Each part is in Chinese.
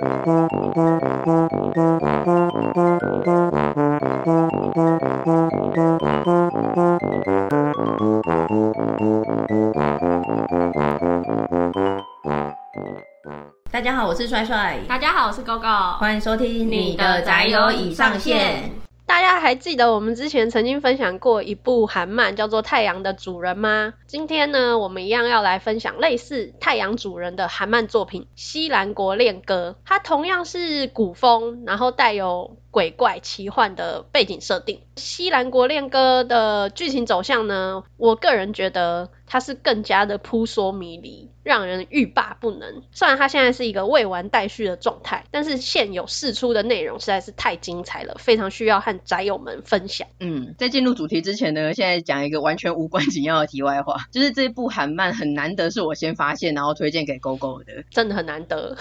大家好，我是帅帅。大家好，我是高高。欢迎收听你的宅友已上线。大家还记得我们之前曾经分享过一部韩漫，叫做《太阳的主人》吗？今天呢，我们一样要来分享类似《太阳主人》的韩漫作品《西兰国恋歌》。它同样是古风，然后带有鬼怪奇幻的背景设定。《西兰国恋歌》的剧情走向呢，我个人觉得它是更加的扑朔迷离。让人欲罢不能。虽然它现在是一个未完待续的状态，但是现有释出的内容实在是太精彩了，非常需要和宅友们分享。嗯，在进入主题之前呢，现在讲一个完全无关紧要的题外话，就是这部韩漫很难得是我先发现，然后推荐给狗狗的，真的很难得。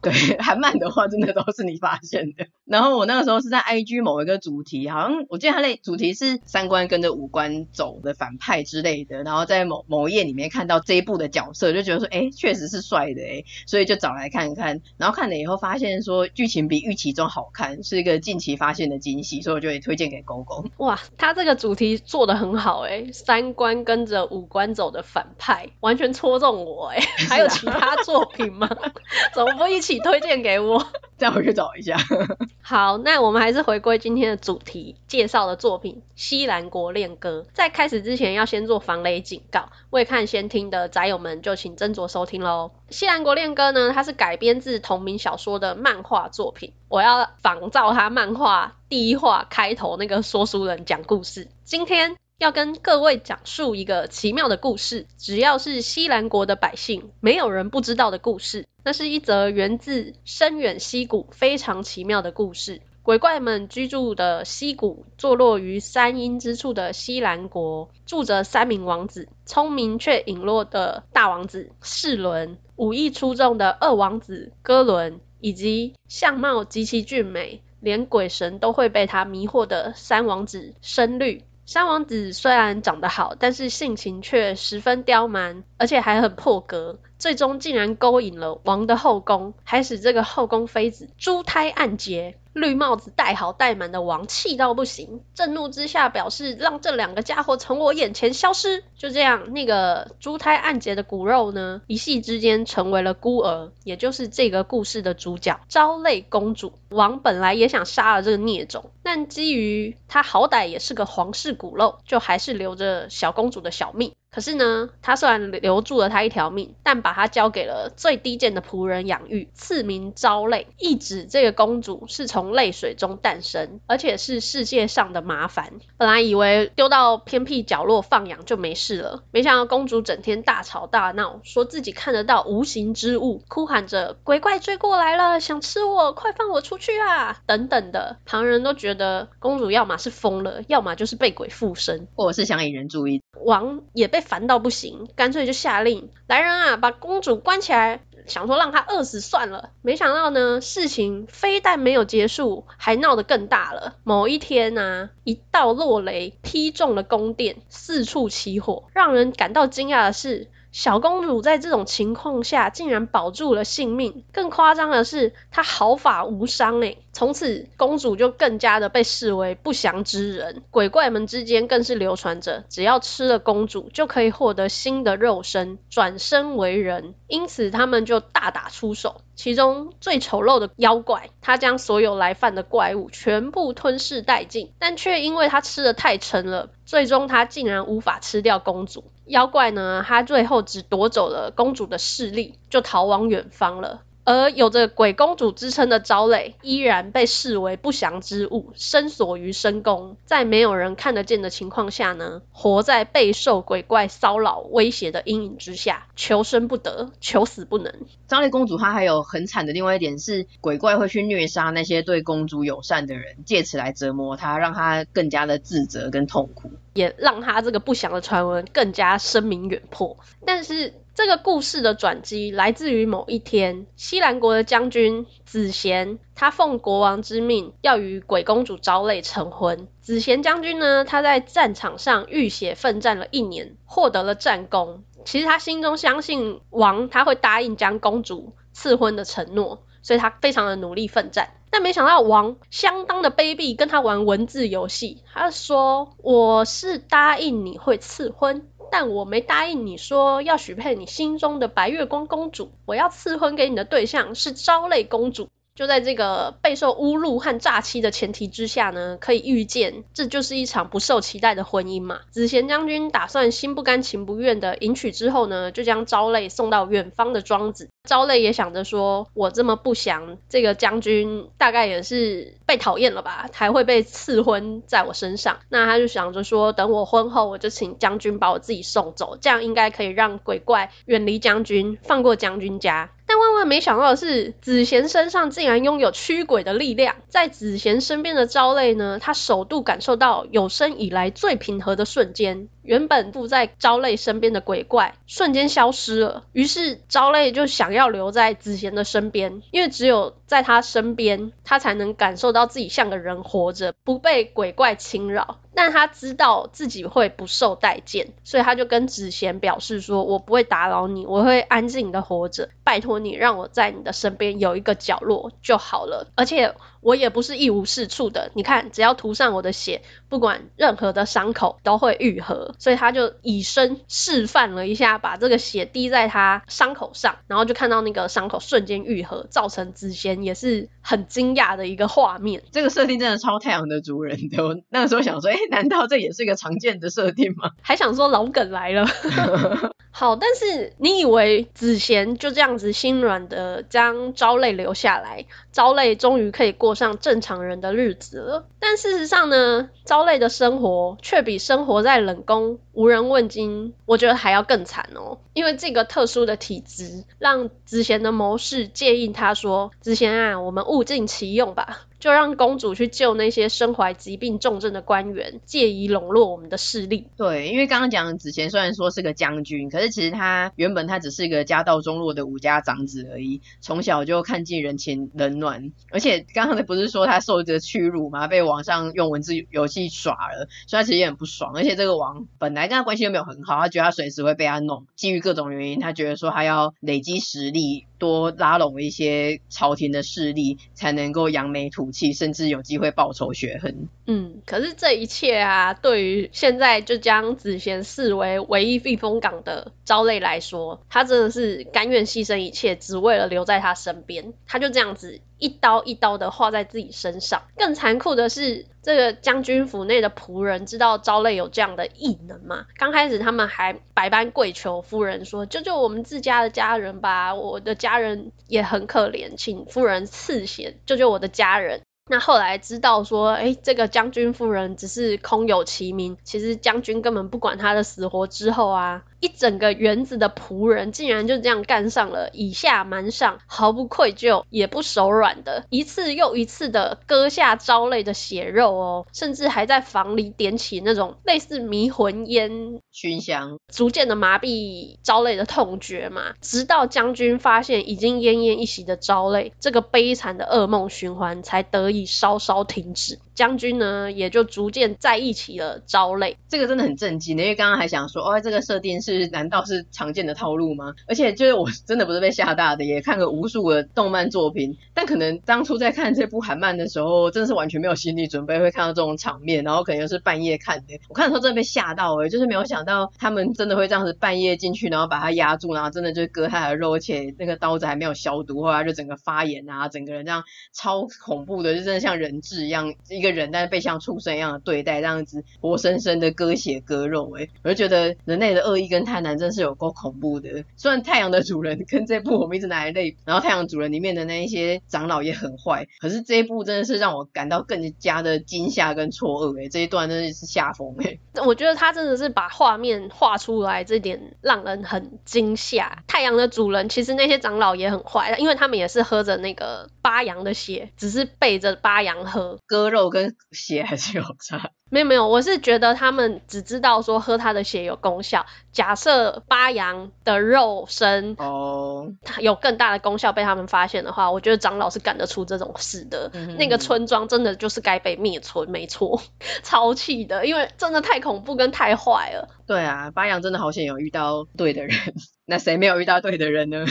对，韩漫的话真的都是你发现的。然后我那个时候是在 IG 某一个主题，好像我记得它的主题是三观跟着五官走的反派之类的，然后在某某页里面看到这一部的角色就。觉得说，哎，确实是帅的，哎，所以就找来看看。然后看了以后，发现说剧情比预期中好看，是一个近期发现的惊喜，所以我就也推荐给公公。哇，他这个主题做的很好，哎，三观跟着五官走的反派，完全戳中我，哎，还有其他作品吗？怎么不一起推荐给我？再回去找一下。好，那我们还是回归今天的主题，介绍的作品《西兰国恋歌》。在开始之前，要先做防雷警告，未看先听的宅友们就请斟酌收听喽。《西兰国恋歌》呢，它是改编自同名小说的漫画作品。我要仿照它漫画第一话开头那个说书人讲故事。今天要跟各位讲述一个奇妙的故事，只要是西兰国的百姓，没有人不知道的故事。那是一则源自深远溪谷非常奇妙的故事。鬼怪们居住的溪谷，坐落于山阴之处的西兰国，住着三名王子：聪明却隐落的大王子世伦，武艺出众的二王子哥伦，以及相貌极其俊美，连鬼神都会被他迷惑的三王子深绿。三王子虽然长得好，但是性情却十分刁蛮，而且还很破格。最终竟然勾引了王的后宫，还使这个后宫妃子珠胎暗结。绿帽子戴好戴满的王气到不行，震怒之下表示让这两个家伙从我眼前消失。就这样，那个珠胎暗结的骨肉呢，一夕之间成为了孤儿，也就是这个故事的主角昭泪公主。王本来也想杀了这个孽种，但基于他好歹也是个皇室骨肉，就还是留着小公主的小命。可是呢，他虽然留住了他一条命，但把他交给了最低贱的仆人养育，赐名昭泪，意指这个公主是从泪水中诞生，而且是世界上的麻烦。本来以为丢到偏僻角落放养就没事了，没想到公主整天大吵大闹，说自己看得到无形之物，哭喊着鬼怪追过来了，想吃我，快放我出去啊！等等的，旁人都觉得公主要么是疯了，要么就是被鬼附身，或者是想引人注意。王也被。烦到不行，干脆就下令来人啊，把公主关起来，想说让她饿死算了。没想到呢，事情非但没有结束，还闹得更大了。某一天啊，一道落雷劈中了宫殿，四处起火。让人感到惊讶的是，小公主在这种情况下竟然保住了性命。更夸张的是，她毫发无伤诶。从此，公主就更加的被视为不祥之人。鬼怪们之间更是流传着，只要吃了公主，就可以获得新的肉身，转生为人。因此，他们就大打出手。其中最丑陋的妖怪，他将所有来犯的怪物全部吞噬殆尽，但却因为他吃的太撑了，最终他竟然无法吃掉公主。妖怪呢，他最后只夺走了公主的势力，就逃往远方了。而有着鬼公主之称的昭泪，依然被视为不祥之物，深锁于深宫，在没有人看得见的情况下呢，活在备受鬼怪骚扰威胁的阴影之下，求生不得，求死不能。昭泪公主她还有很惨的另外一点是，鬼怪会去虐杀那些对公主友善的人，借此来折磨她，让她更加的自责跟痛苦，也让她这个不祥的传闻更加声名远播。但是。这个故事的转机来自于某一天，西兰国的将军子贤，他奉国王之命要与鬼公主昭泪成婚。子贤将军呢，他在战场上浴血奋战了一年，获得了战功。其实他心中相信王他会答应将公主赐婚的承诺，所以他非常的努力奋战。但没想到王相当的卑鄙，跟他玩文字游戏。他说：“我是答应你会赐婚，但我没答应你说要许配你心中的白月光公主。我要赐婚给你的对象是昭泪公主。”就在这个备受侮辱和诈欺的前提之下呢，可以预见，这就是一场不受期待的婚姻嘛。子贤将军打算心不甘情不愿的迎娶之后呢，就将昭泪送到远方的庄子。昭泪也想着说，我这么不祥，这个将军大概也是被讨厌了吧，还会被赐婚在我身上。那他就想着说，等我婚后，我就请将军把我自己送走，这样应该可以让鬼怪远离将军，放过将军家。万万没想到的是，子贤身上竟然拥有驱鬼的力量。在子贤身边的昭泪呢，他首度感受到有生以来最平和的瞬间。原本附在昭泪身边的鬼怪瞬间消失了，于是昭泪就想要留在子贤的身边，因为只有在他身边，他才能感受到自己像个人活着，不被鬼怪侵扰。但他知道自己会不受待见，所以他就跟子贤表示说：“我不会打扰你，我会安静的活着，拜托你让我在你的身边有一个角落就好了。而且我也不是一无是处的，你看，只要涂上我的血，不管任何的伤口都会愈合。”所以他就以身示范了一下，把这个血滴在他伤口上，然后就看到那个伤口瞬间愈合，造成子贤也是很惊讶的一个画面。这个设定真的超太阳的族人的，我那个时候想说，哎。难道这也是一个常见的设定吗？还想说老梗来了。好，但是你以为子贤就这样子心软的将昭泪留下来，昭泪终于可以过过上正常人的日子了。但事实上呢，昭类的生活却比生活在冷宫无人问津，我觉得还要更惨哦。因为这个特殊的体质，让子贤的谋士建议他说：“子贤啊，我们物尽其用吧。”就让公主去救那些身怀疾病重症的官员，借以笼络我们的势力。对，因为刚刚讲子贤虽然说是个将军，可是其实他原本他只是一个家道中落的武家长子而已，从小就看尽人情冷暖。而且刚刚不是说他受着屈辱吗？被网上用文字游戏耍了，所以他其实也很不爽。而且这个王本来跟他关系又没有很好，他觉得他随时会被他弄。基于各种原因，他觉得说他要累积实力，多拉拢一些朝廷的势力，才能够扬眉吐气，甚至有机会报仇雪恨。嗯，可是这一切啊，对于现在就将子贤视为唯一避风港的昭类来说，他真的是甘愿牺牲一切，只为了留在他身边。他就这样子一刀一刀的划在自己身上。更残酷的是，这个将军府内的仆人知道昭泪有这样的异能吗？刚开始他们还百般跪求夫人说：“救救我们自家的家人吧，我的家人也很可怜，请夫人赐血救救我的家人。”那后来知道说，哎，这个将军夫人只是空有其名，其实将军根本不管他的死活之后啊。一整个园子的仆人竟然就这样干上了，以下瞒上，毫不愧疚，也不手软的，一次又一次的割下昭类的血肉哦，甚至还在房里点起那种类似迷魂烟熏香，逐渐的麻痹昭类的痛觉嘛，直到将军发现已经奄奄一息的昭类，这个悲惨的噩梦循环才得以稍稍停止。将军呢，也就逐渐在一起了招泪。这个真的很震惊，因为刚刚还想说，哦，这个设定是难道是常见的套路吗？而且就是我真的不是被吓大的，也看过无数的动漫作品，但可能当初在看这部韩漫的时候，真的是完全没有心理准备会看到这种场面，然后可能又是半夜看的。我看的时候真的被吓到了，就是没有想到他们真的会这样子半夜进去，然后把他压住，然后真的就割他的肉，而且那个刀子还没有消毒，后来就整个发炎啊，整个人这样超恐怖的，就真的像人质一样一个。人，但是被像畜生一样的对待，这样子活生生的割血割肉，哎，我就觉得人类的恶意跟贪婪真是有够恐怖的。虽然《太阳的主人》跟这部我们一直拿来类，然后《太阳主人》里面的那一些长老也很坏，可是这一部真的是让我感到更加的惊吓跟错愕，哎，这一段真的是吓疯，哎，我觉得他真的是把画面画出来，这点让人很惊吓。《太阳的主人》其实那些长老也很坏，因为他们也是喝着那个巴羊的血，只是背着巴羊喝割肉跟。跟血还是有差，没有没有，我是觉得他们只知道说喝他的血有功效。假设巴羊的肉身哦有更大的功效被他们发现的话，我觉得长老是干得出这种事的。那个村庄真的就是该被灭村，没错，超气的，因为真的太恐怖跟太坏了。对啊，巴羊真的好险有遇到对的人，那谁没有遇到对的人呢？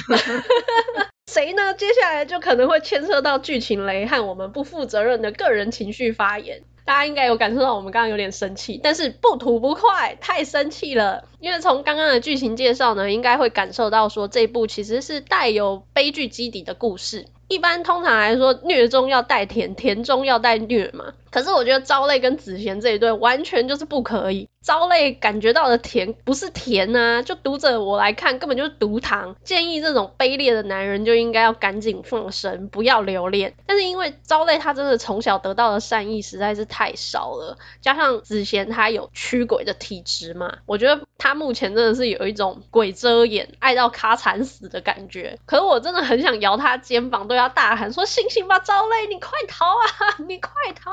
谁呢？接下来就可能会牵涉到剧情雷和我们不负责任的个人情绪发言。大家应该有感受到我们刚刚有点生气，但是不吐不快，太生气了。因为从刚刚的剧情介绍呢，应该会感受到说这部其实是带有悲剧基底的故事。一般通常来说，虐中要带甜，甜中要带虐嘛。可是我觉得昭类跟子贤这一对完全就是不可以。昭类感觉到的甜不是甜啊，就读者我来看根本就是毒糖。建议这种卑劣的男人就应该要赶紧放生，不要留恋。但是因为昭类他真的从小得到的善意实在是太少了，加上子贤他有驱鬼的体质嘛，我觉得他目前真的是有一种鬼遮眼、爱到卡惨死的感觉。可是我真的很想摇他肩膀，对要大喊说：“醒醒吧，昭泪，你快逃啊，你快逃！”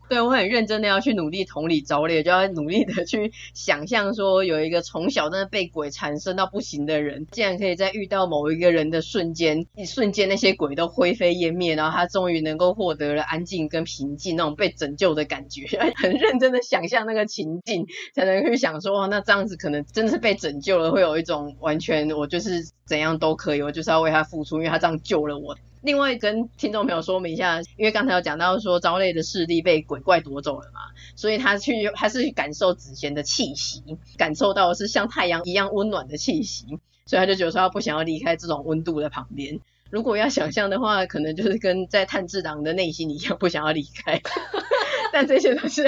对，我很认真的要去努力同理昭泪，就要努力的去想象说，有一个从小真的被鬼缠身到不行的人，竟然可以在遇到某一个人的瞬间，一瞬间那些鬼都灰飞烟灭，然后他终于能够获得了安静跟平静，那种被拯救的感觉，很认真的想象那个情境，才能去想说，哦那这样子可能真的是被拯救了，会有一种完全我就是怎样都可以，我就是要为他付出，因为他这样救了我。另外跟听众朋友说明一下，因为刚才有讲到说招泪的势力被鬼怪夺走了嘛，所以他去他是去感受子贤的气息，感受到的是像太阳一样温暖的气息，所以他就觉得说他不想要离开这种温度的旁边。如果要想象的话，可能就是跟在炭治郎的内心一样，不想要离开。但这些都是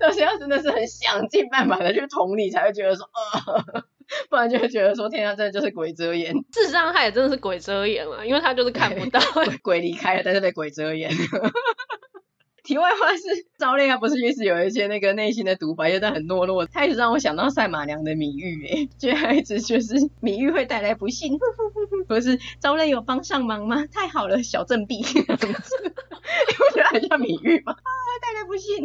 都是要真的是很想尽办法的去同理，才会觉得说，呃。不然就会觉得说，天上真的就是鬼遮眼。事实上，他也真的是鬼遮眼了，因为他就是看不到 鬼离开了，但是被鬼遮眼。题外话是，昭泪他不是一直有一些那个内心的独白，但很懦弱，他一直让我想到赛马娘的米玉，哎，觉得他一直就是米玉会带来不幸，不是昭泪有帮上忙吗？太好了，小正臂，你不觉得很像米玉吗？啊，带来不幸。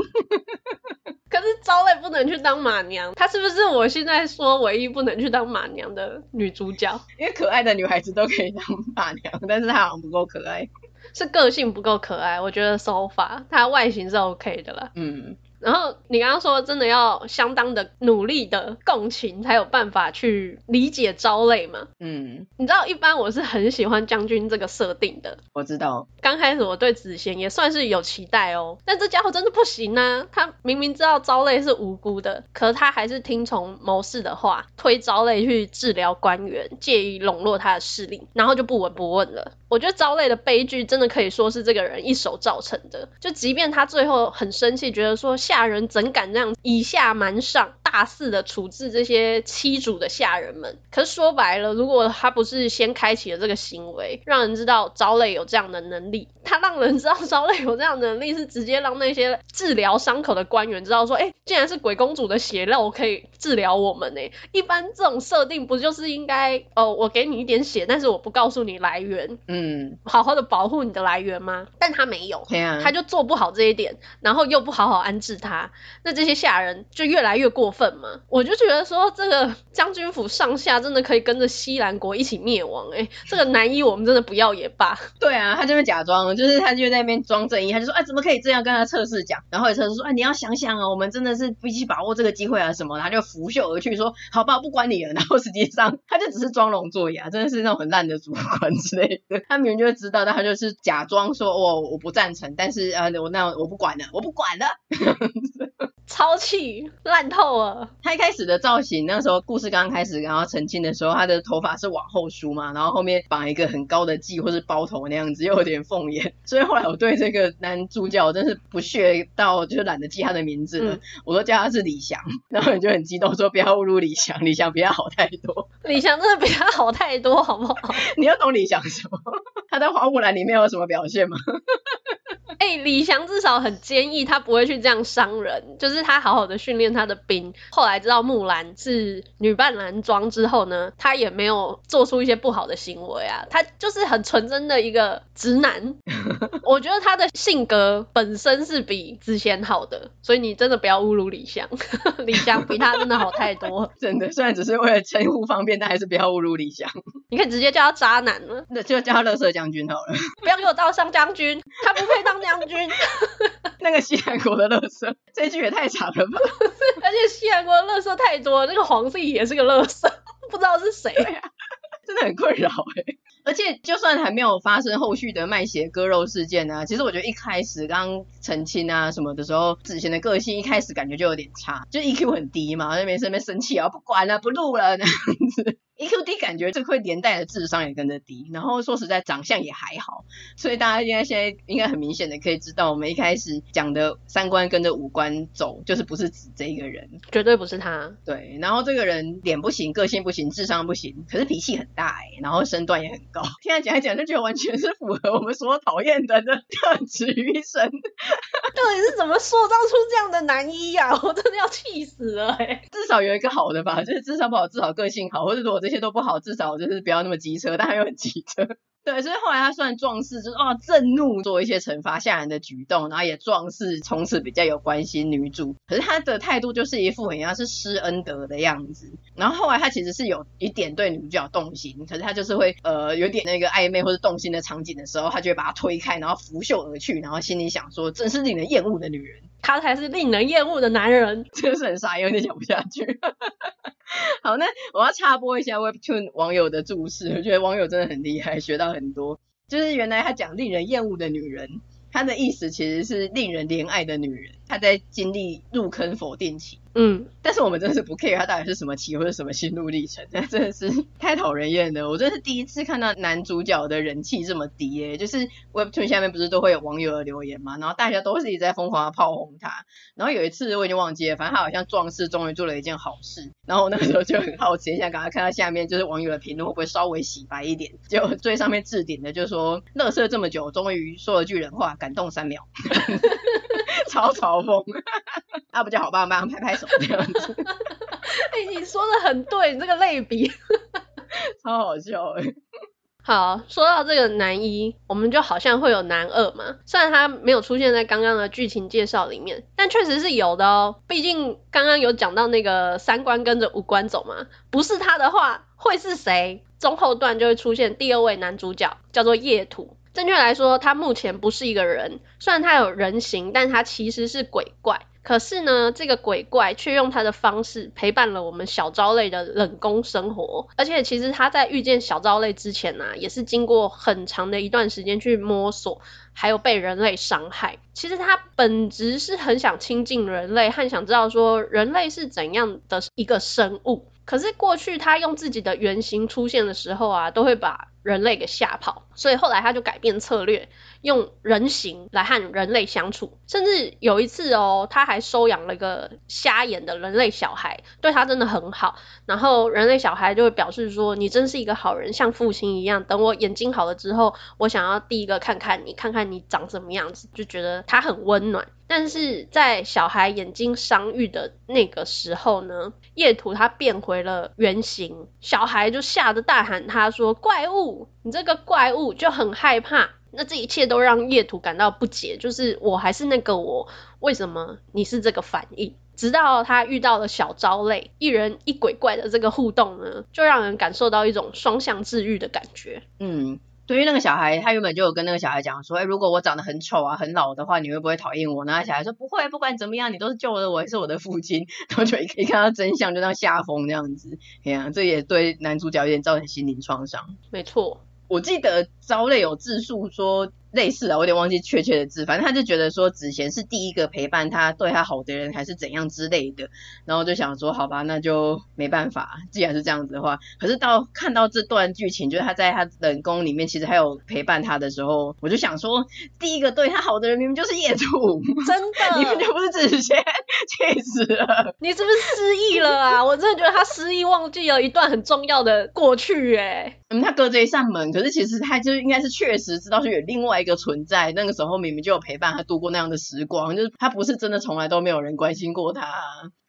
可是招累不能去当马娘，她是不是我现在说唯一不能去当马娘的女主角？因为可爱的女孩子都可以当马娘，但是她好像不够可爱。是个性不够可爱，我觉得手法，她外形是 OK 的啦。嗯。然后你刚刚说真的要相当的努力的共情，才有办法去理解昭类嘛？嗯，你知道一般我是很喜欢将军这个设定的。我知道，刚开始我对子贤也算是有期待哦，但这家伙真的不行啊！他明明知道昭类是无辜的，可他还是听从谋士的话，推昭类去治疗官员，借以笼络他的势力，然后就不闻不问了。我觉得昭类的悲剧真的可以说是这个人一手造成的，就即便他最后很生气，觉得说。下人怎敢这样以下瞒上，大肆的处置这些妻主的下人们？可是说白了，如果他不是先开启了这个行为，让人知道昭泪有这样的能力，他让人知道昭泪有这样的能力，是直接让那些治疗伤口的官员知道说，哎、欸，竟然是鬼公主的血肉可以治疗我们呢？一般这种设定不就是应该，哦，我给你一点血，但是我不告诉你来源，嗯，好好的保护你的来源吗？但他没有，啊、他就做不好这一点，然后又不好好安置。他那这些下人就越来越过分嘛，我就觉得说这个将军府上下真的可以跟着西兰国一起灭亡哎、这个男一我们真的不要也罢。对啊，他这边假装，就是他就在那边装正义，他就说哎怎么可以这样跟他测试讲，然后测试说哎你要想想啊，我们真的是必须把握这个机会啊什么，他就拂袖而去说好吧不管你了，然后实际上他就只是装聋作哑，真的是那种很烂的主管 之类的，他明明就知道，但他就是假装说哦我不赞成，但是啊我那我不管了，我不管了。超气烂透了！他一开始的造型，那时候故事刚刚开始，然后澄清的时候，他的头发是往后梳嘛，然后后面绑一个很高的髻或是包头那样子，又有点凤眼。所以后来我对这个男主角我真是不屑到，就懒得记他的名字了，嗯、我都叫他是李翔。然后你就很激动说不要侮辱李翔，李翔比他好太多。李翔真的比他好太多，好不好？你要懂李翔什么？他在花木兰里面有什么表现吗？哎、欸，李翔至少很坚毅，他不会去这样伤人，就是他好好的训练他的兵。后来知道木兰是女扮男装之后呢，他也没有做出一些不好的行为啊，他就是很纯真的一个直男。我觉得他的性格本身是比子贤好的，所以你真的不要侮辱李翔，李翔比他真的好太多。真的，虽然只是为了称呼方便，但还是不要侮辱李翔。你可以直接叫他渣男了，那就叫他乐色将军好了。不要给我当上将军，他不配当将军。那个西兰国的乐色，这句也太长了吧？而且西兰国的乐色太多了，那个皇帝也是个乐色，不知道是谁真的很困扰哎。而且就算还没有发生后续的卖血割肉事件呢、啊，其实我觉得一开始刚澄清啊什么的时候，子贤的个性一开始感觉就有点差，就 EQ 很低嘛，那边在那边生气啊，不管了，不录了那样子。EQ 低，感觉这会连带的智商也跟着低，然后说实在，长相也还好，所以大家应该现在应该很明显的可以知道，我们一开始讲的三观跟着五官走，就是不是指这一个人，绝对不是他。对，然后这个人脸不行，个性不行，智商不行，可是脾气很大哎，然后身段也很高。现在讲来讲就觉得完全是符合我们所讨厌的的特质与神。到底是怎么塑造出这样的男一呀、啊？我真的要气死了哎！至少有一个好的吧，就是智商不好，至少个性好，或者说我这些都不好，至少就是不要那么机车，但他又很机车。对，所以后来他算壮士，就是哦，震怒做一些惩罚下人的举动，然后也壮士从此比较有关心女主。可是他的态度就是一副很像是施恩德的样子。然后后来他其实是有一点对女主角动心，可是他就是会呃有点那个暧昧或者动心的场景的时候，他就会把她推开，然后拂袖而去，然后心里想说，真是令人厌恶的女人。他才是令人厌恶的男人，真的是很傻，有点讲不下去。好，那我要插播一下 Webtoon 网友的注释，我觉得网友真的很厉害，学到很多。就是原来他讲令人厌恶的女人，他的意思其实是令人怜爱的女人。他在经历入坑否定期。嗯，但是我们真的是不 care 他到底是什么期或者什么心路历程，那真的是太讨人厌了。我真的是第一次看到男主角的人气这么低耶、就是 Webtoon 下面不是都会有网友的留言嘛，然后大家都是一直在疯狂的炮轰他。然后有一次我已经忘记了，反正他好像壮士终于做了一件好事，然后我那个时候就很好奇，想赶快看到下面就是网友的评论会不会稍微洗白一点。结果最上面置顶的就是说，乐色这么久，终于说了句人话，感动三秒。超嘲讽，那不就好棒棒，拍拍手这样子。哎、欸，你说的很对，你这个类比超好笑哎。好，说到这个男一，我们就好像会有男二嘛。虽然他没有出现在刚刚的剧情介绍里面，但确实是有的哦。毕竟刚刚有讲到那个三观跟着五官走嘛，不是他的话会是谁？中后段就会出现第二位男主角，叫做叶土。正确来说，他目前不是一个人，虽然他有人形，但他其实是鬼怪。可是呢，这个鬼怪却用他的方式陪伴了我们小昭类的冷宫生活。而且，其实他在遇见小昭类之前呢、也是经过很长的一段时间去摸索，还有被人类伤害。其实他本质是很想亲近人类，和想知道说人类是怎样的一个生物。可是过去他用自己的原型出现的时候啊，都会把人类给吓跑，所以后来他就改变策略，用人形来和人类相处。甚至有一次哦，他还收养了一个瞎眼的人类小孩，对他真的很好。然后人类小孩就会表示说：“你真是一个好人，像父亲一样。等我眼睛好了之后，我想要第一个看看你，看看你长什么样子，就觉得他很温暖。”但是在小孩眼睛伤愈的那个时候呢，叶土他变回了原形，小孩就吓得大喊他说：“怪物，你这个怪物！”就很害怕。那这一切都让叶土感到不解，就是我还是那个我，为什么你是这个反应？直到他遇到了小昭类，一人一鬼怪的这个互动呢，就让人感受到一种双向治愈的感觉。嗯。对于那个小孩，他原本就有跟那个小孩讲说，哎，如果我长得很丑啊、很老的话，你会不会讨厌我？然后小孩说不会，不管怎么样，你都是救了我，也是我的父亲。然后就可以看到真相，就当吓疯这样子。哎呀，这也对男主角有点造成心灵创伤。没错，我记得招类有自述说。类似啊，我有点忘记确切的字，反正他就觉得说子贤是第一个陪伴他、对他好的人，还是怎样之类的，然后就想说，好吧，那就没办法，既然是这样子的话，可是到看到这段剧情，就是他在他冷宫里面，其实还有陪伴他的时候，我就想说，第一个对他好的人明明就是业主，真的，你们就不是子贤，气死了，你是不是失忆了啊？我真的觉得他失忆，忘记了一段很重要的过去，哎，嗯，他隔着一扇门，可是其实他就应该是确实知道是有另外一一个存在，那个时候明明就有陪伴他度过那样的时光，就是他不是真的从来都没有人关心过他。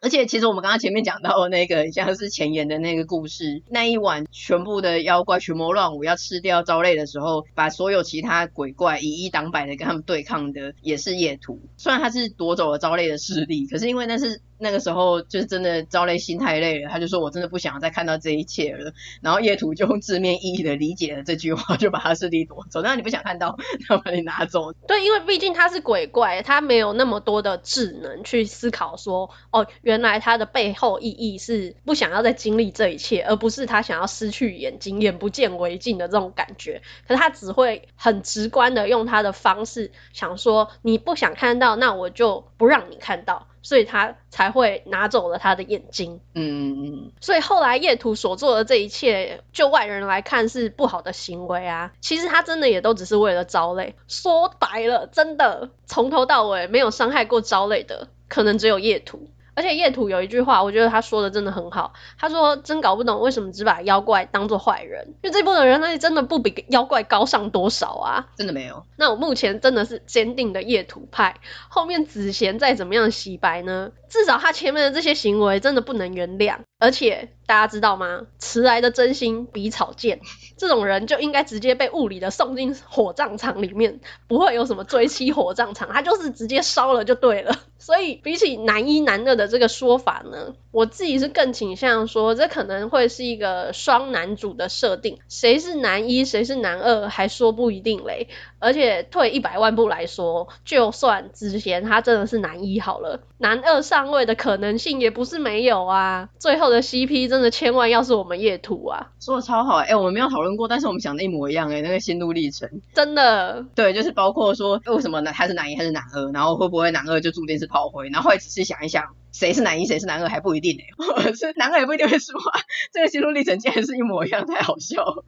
而且其实我们刚刚前面讲到那个像是前言的那个故事，那一晚全部的妖怪群魔乱舞要吃掉招泪的时候，把所有其他鬼怪以一挡百的跟他们对抗的也是叶土。虽然他是夺走了招泪的势力，可是因为那是那个时候就是真的招类心太累了，他就说我真的不想再看到这一切了。然后叶土就用字面意义的理解了这句话，就把他势力夺走。那你不想看到，他把你拿走。对，因为毕竟他是鬼怪，他没有那么多的智能去思考说，哦，原来他的背后意义是不想要再经历这一切，而不是他想要失去眼睛，眼不见为净的这种感觉。可是他只会很直观的用他的方式想说，你不想看到，那我就不让你看到。所以他才会拿走了他的眼睛。嗯嗯嗯。所以后来叶图所做的这一切，就外人来看是不好的行为啊。其实他真的也都只是为了招类。说白了，真的从头到尾没有伤害过招类的，可能只有叶土。而且叶土有一句话，我觉得他说的真的很好。他说：“真搞不懂为什么只把妖怪当做坏人，因为这部的人类真的不比妖怪高尚多少啊！”真的没有。那我目前真的是坚定的叶土派。后面子贤再怎么样洗白呢？至少他前面的这些行为真的不能原谅。而且大家知道吗？迟来的真心比草贱，这种人就应该直接被物理的送进火葬场里面，不会有什么追妻火葬场，他就是直接烧了就对了。所以比起男一男二的这个说法呢，我自己是更倾向说，这可能会是一个双男主的设定，谁是男一，谁是男二还说不一定嘞。而且退一百万步来说，就算之前他真的是男一好了，男二上位的可能性也不是没有啊。最后的 CP 真的千万要是我们叶土啊，说的超好哎、欸，我们没有讨论过，但是我们想的一模一样哎、欸，那个心路历程真的对，就是包括说为什么呢？他是男一还是男二，然后会不会男二就注定是炮灰，然后会仔细想一想。谁是男一，谁是男二还不一定呢、欸。或 者是男二也不一定会说话，这个心路历程竟然是一模一样，太好笑了。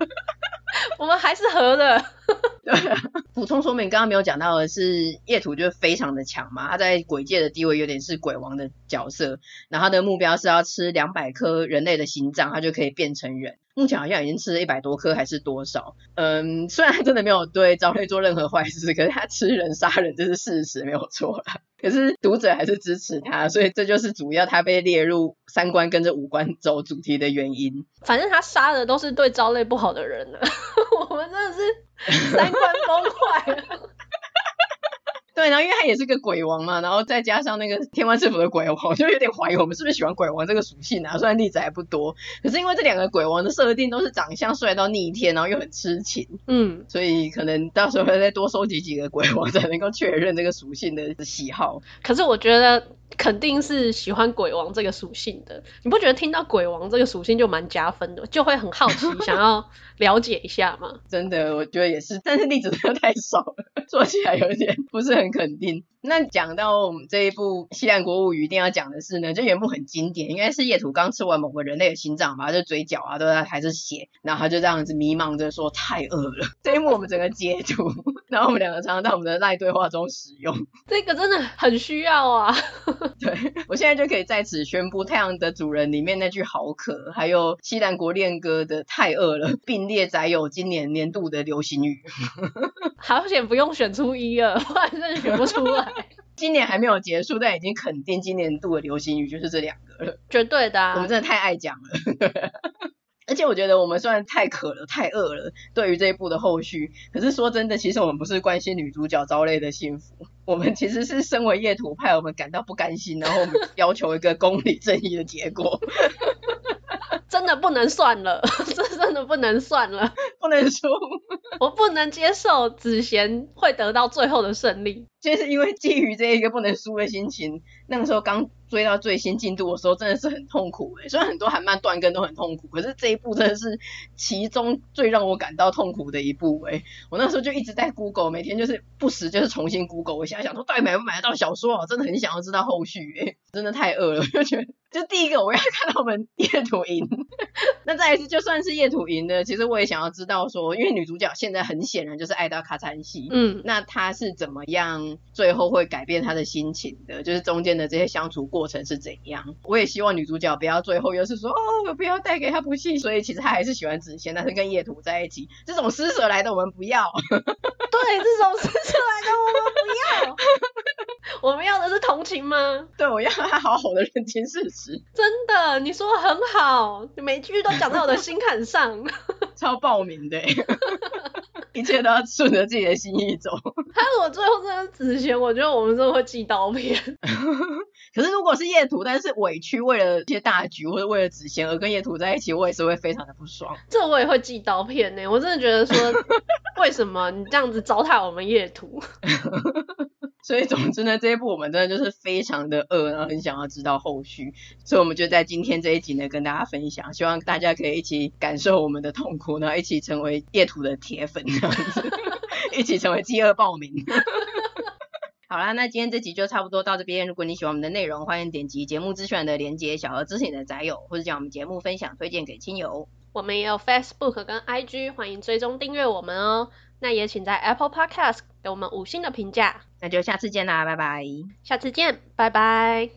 我们还是合的。对，补充说明，刚刚没有讲到的是，夜土就非常的强嘛，他在鬼界的地位有点是鬼王的角色，然后他的目标是要吃两百颗人类的心脏，他就可以变成人。目前好像已经吃了一百多颗，还是多少？嗯，虽然他真的没有对昭类做任何坏事，可是他吃人杀人这是事实，没有错。可是读者还是支持他，所以这就是主要他被列入三观跟着五官走主题的原因。反正他杀的都是对昭类不好的人呢，我们真的是三观崩坏。对，然后因为他也是个鬼王嘛，然后再加上那个天官赐福的鬼王，我就有点怀疑我们是不是喜欢鬼王这个属性啊。虽然例子还不多，可是因为这两个鬼王的设定都是长相帅到逆天，然后又很痴情，嗯，所以可能到时候会再多收集几个鬼王，才能够确认这个属性的喜好。可是我觉得。肯定是喜欢鬼王这个属性的，你不觉得听到鬼王这个属性就蛮加分的，就会很好奇，想要了解一下吗？真的，我觉得也是，但是例子真的太少了，说起来有点不是很肯定。那讲到我们这一部《西兰国物语》，一定要讲的是呢，这原部很经典，应该是叶土刚吃完某个人类的心脏吧，就嘴角啊都在还是血，然后他就这样子迷茫着说太饿了。这一幕我们整个截图，然后我们两个常常在我们的赖对话中使用。这个真的很需要啊。对，我现在就可以在此宣布，《太阳的主人》里面那句好渴，还有《西兰国恋歌》的太饿了，并列载有今年年度的流行语。好险不用选出一二，不然真的选不出来。今年还没有结束，但已经肯定今年度的流行语就是这两个了，绝对的啊。我们真的太爱讲了，而且我觉得我们虽然太渴了、太饿了，对于这一部的后续，可是说真的，其实我们不是关心女主角遭累的幸福，我们其实是身为业土派，我们感到不甘心，然后我们要求一个公理正义的结果。真的不能算了，这真的不能算了，不能输，我不能接受子贤会得到最后的胜利。就是因为基于这一个不能输的心情，那个时候刚追到最新进度的时候，真的是很痛苦诶。虽然很多韩漫断更都很痛苦，可是这一步真的是其中最让我感到痛苦的一部诶。我那时候就一直在 Google，每天就是不时就是重新 Google，我想想说到底买不买得到小说啊？真的很想要知道后续诶，真的太饿了，我就觉得。就第一个，我要看到我们叶土赢。那再一次，就算是叶土赢的，其实我也想要知道说，因为女主角现在很显然就是爱到卡惨戏，嗯，那她是怎么样最后会改变她的心情的？就是中间的这些相处过程是怎样？我也希望女主角不要最后又是说哦，我不要带给她不幸，所以其实她还是喜欢子贤，但是跟叶土在一起，这种施舍来的我们不要。对，这种施舍来的我们不要。我们要的是同情吗？对，我要他好好的认清事实。真的，你说的很好，你每句都讲到我的心坎上，超爆名的。一切都要顺着自己的心意走。他如果最后真的紫筅，我觉得我们真的会寄刀片。可是如果是夜图，但是委屈为了一些大局或者为了紫筅而跟夜图在一起，我也是会非常的不爽。这我也会寄刀片呢，我真的觉得说，为什么你这样子糟蹋我们夜图？所以总之呢，这一部我们真的就是非常的饿，然后很想要知道后续，所以我们就在今天这一集呢跟大家分享，希望大家可以一起感受我们的痛苦，然后一起成为夜图的铁粉这样子，一起成为饥饿暴民。好啦，那今天这集就差不多到这边。如果你喜欢我们的内容，欢迎点击节目资讯的连接，小额支持你的宅友，或者将我们节目分享推荐给亲友。我们也有 Facebook 跟 IG，欢迎追踪订阅我们哦。那也请在 Apple Podcast 给我们五星的评价。那就下次见啦，拜拜。下次见，拜拜。